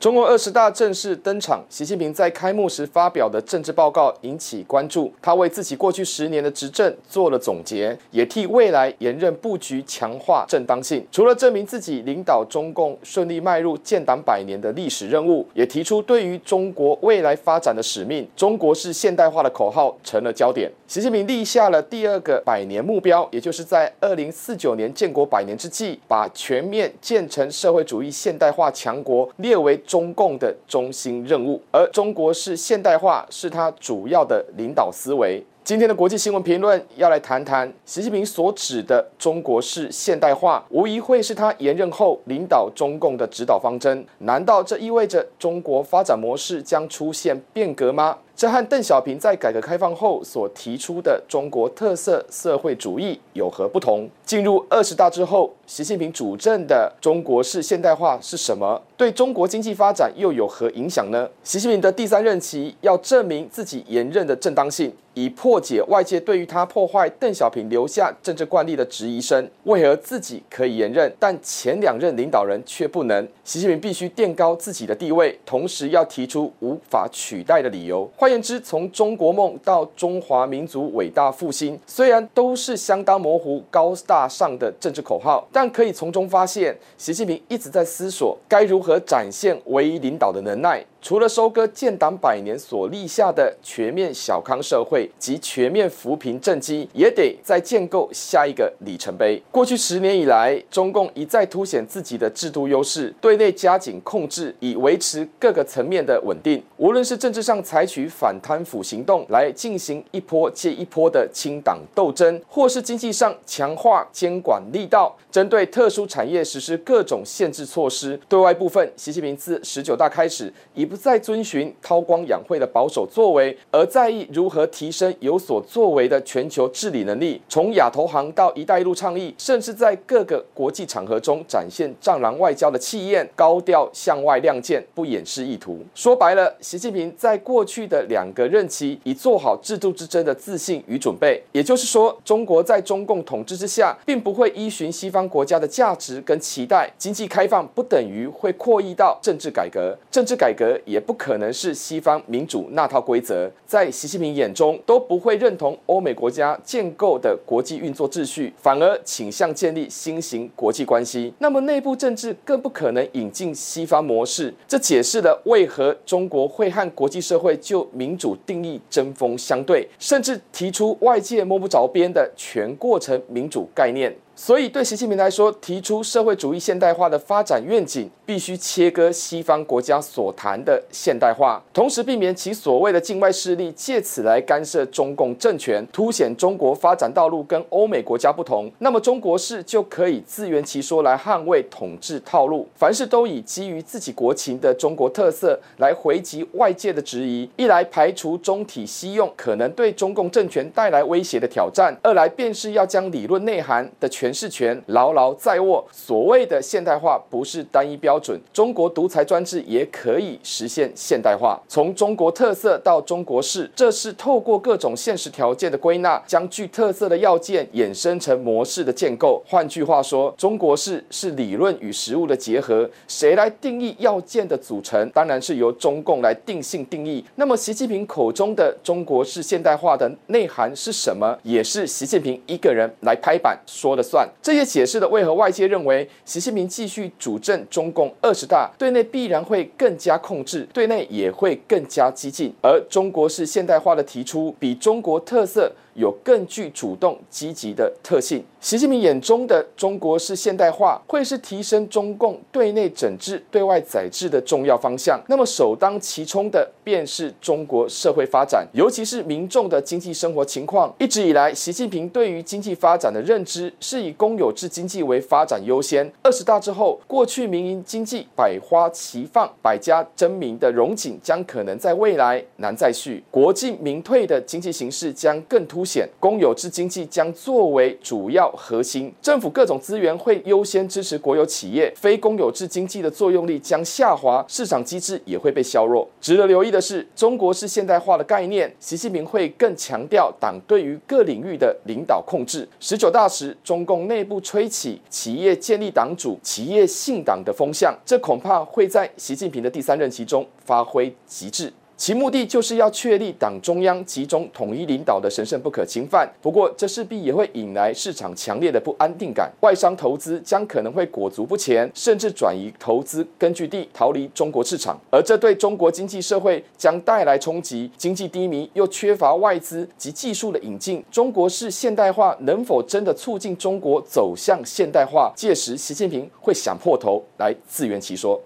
中共二十大正式登场，习近平在开幕时发表的政治报告引起关注。他为自己过去十年的执政做了总结，也替未来连任布局强化正当性。除了证明自己领导中共顺利迈入建党百年的历史任务，也提出对于中国未来发展的使命“中国式现代化”的口号成了焦点。习近平立下了第二个百年目标，也就是在二零四九年建国百年之际，把全面建成社会主义现代化强国列为。中共的中心任务，而中国式现代化是它主要的领导思维。今天的国际新闻评论要来谈谈习近平所指的中国式现代化，无疑会是他延任后领导中共的指导方针。难道这意味着中国发展模式将出现变革吗？这和邓小平在改革开放后所提出的中国特色社会主义有何不同？进入二十大之后，习近平主政的中国式现代化是什么？对中国经济发展又有何影响呢？习近平的第三任期要证明自己延任的正当性，以破解外界对于他破坏邓小平留下政治惯例的质疑声。为何自己可以延任，但前两任领导人却不能？习近平必须垫高自己的地位，同时要提出无法取代的理由。换言之，从中国梦到中华民族伟大复兴，虽然都是相当模糊、高大上的政治口号，但可以从中发现，习近平一直在思索该如何展现唯一领导的能耐。除了收割建党百年所立下的全面小康社会及全面扶贫政绩，也得再建构下一个里程碑。过去十年以来，中共一再凸显自己的制度优势，对内加紧控制，以维持各个层面的稳定。无论是政治上采取反贪腐行动来进行一波接一波的清党斗争，或是经济上强化监管力道，针对特殊产业实施各种限制措施。对外部分，习近平自十九大开始一不再遵循韬光养晦的保守作为，而在意如何提升有所作为的全球治理能力。从亚投行到“一带一路”倡议，甚至在各个国际场合中展现战狼外交的气焰，高调向外亮剑，不掩饰意图。说白了，习近平在过去的两个任期已做好制度之争的自信与准备。也就是说，中国在中共统治之下，并不会依循西方国家的价值跟期待。经济开放不等于会扩易到政治改革，政治改革。也不可能是西方民主那套规则，在习近平眼中都不会认同欧美国家建构的国际运作秩序，反而倾向建立新型国际关系。那么内部政治更不可能引进西方模式，这解释了为何中国会和国际社会就民主定义针锋相对，甚至提出外界摸不着边的全过程民主概念。所以，对习近平来说，提出社会主义现代化的发展愿景，必须切割西方国家所谈的现代化，同时避免其所谓的境外势力借此来干涉中共政权，凸显中国发展道路跟欧美国家不同。那么，中国式就可以自圆其说来捍卫统治套路，凡事都以基于自己国情的中国特色来回击外界的质疑，一来排除中体西用可能对中共政权带来威胁的挑战，二来便是要将理论内涵的全。诠释权牢牢在握。所谓的现代化不是单一标准，中国独裁专制也可以实现现代化。从中国特色到中国式，这是透过各种现实条件的归纳，将具特色的要件衍生成模式的建构。换句话说，中国式是理论与实物的结合。谁来定义要件的组成？当然是由中共来定性定义。那么，习近平口中的中国式现代化的内涵是什么？也是习近平一个人来拍板说了算。这些解释的为何外界认为习近平继续主政中共二十大，对内必然会更加控制，对内也会更加激进，而中国式现代化的提出，比中国特色。有更具主动积极的特性。习近平眼中的中国式现代化，会是提升中共对内整治、对外宰制的重要方向。那么首当其冲的，便是中国社会发展，尤其是民众的经济生活情况。一直以来，习近平对于经济发展的认知，是以公有制经济为发展优先。二十大之后，过去民营经济百花齐放、百家争鸣的荣景，将可能在未来难再续。国进民退的经济形势将更突显，公有制经济将作为主要核心，政府各种资源会优先支持国有企业，非公有制经济的作用力将下滑，市场机制也会被削弱。值得留意的是，中国是现代化的概念，习近平会更强调党对于各领域的领导控制。十九大时，中共内部吹起企业建立党主、企业信党的风向，这恐怕会在习近平的第三任期中发挥极致。其目的就是要确立党中央集中统一领导的神圣不可侵犯。不过，这势必也会引来市场强烈的不安定感，外商投资将可能会裹足不前，甚至转移投资根据地，逃离中国市场。而这对中国经济社会将带来冲击，经济低迷又缺乏外资及技术的引进，中国式现代化能否真的促进中国走向现代化？届时，习近平会想破头来自圆其说。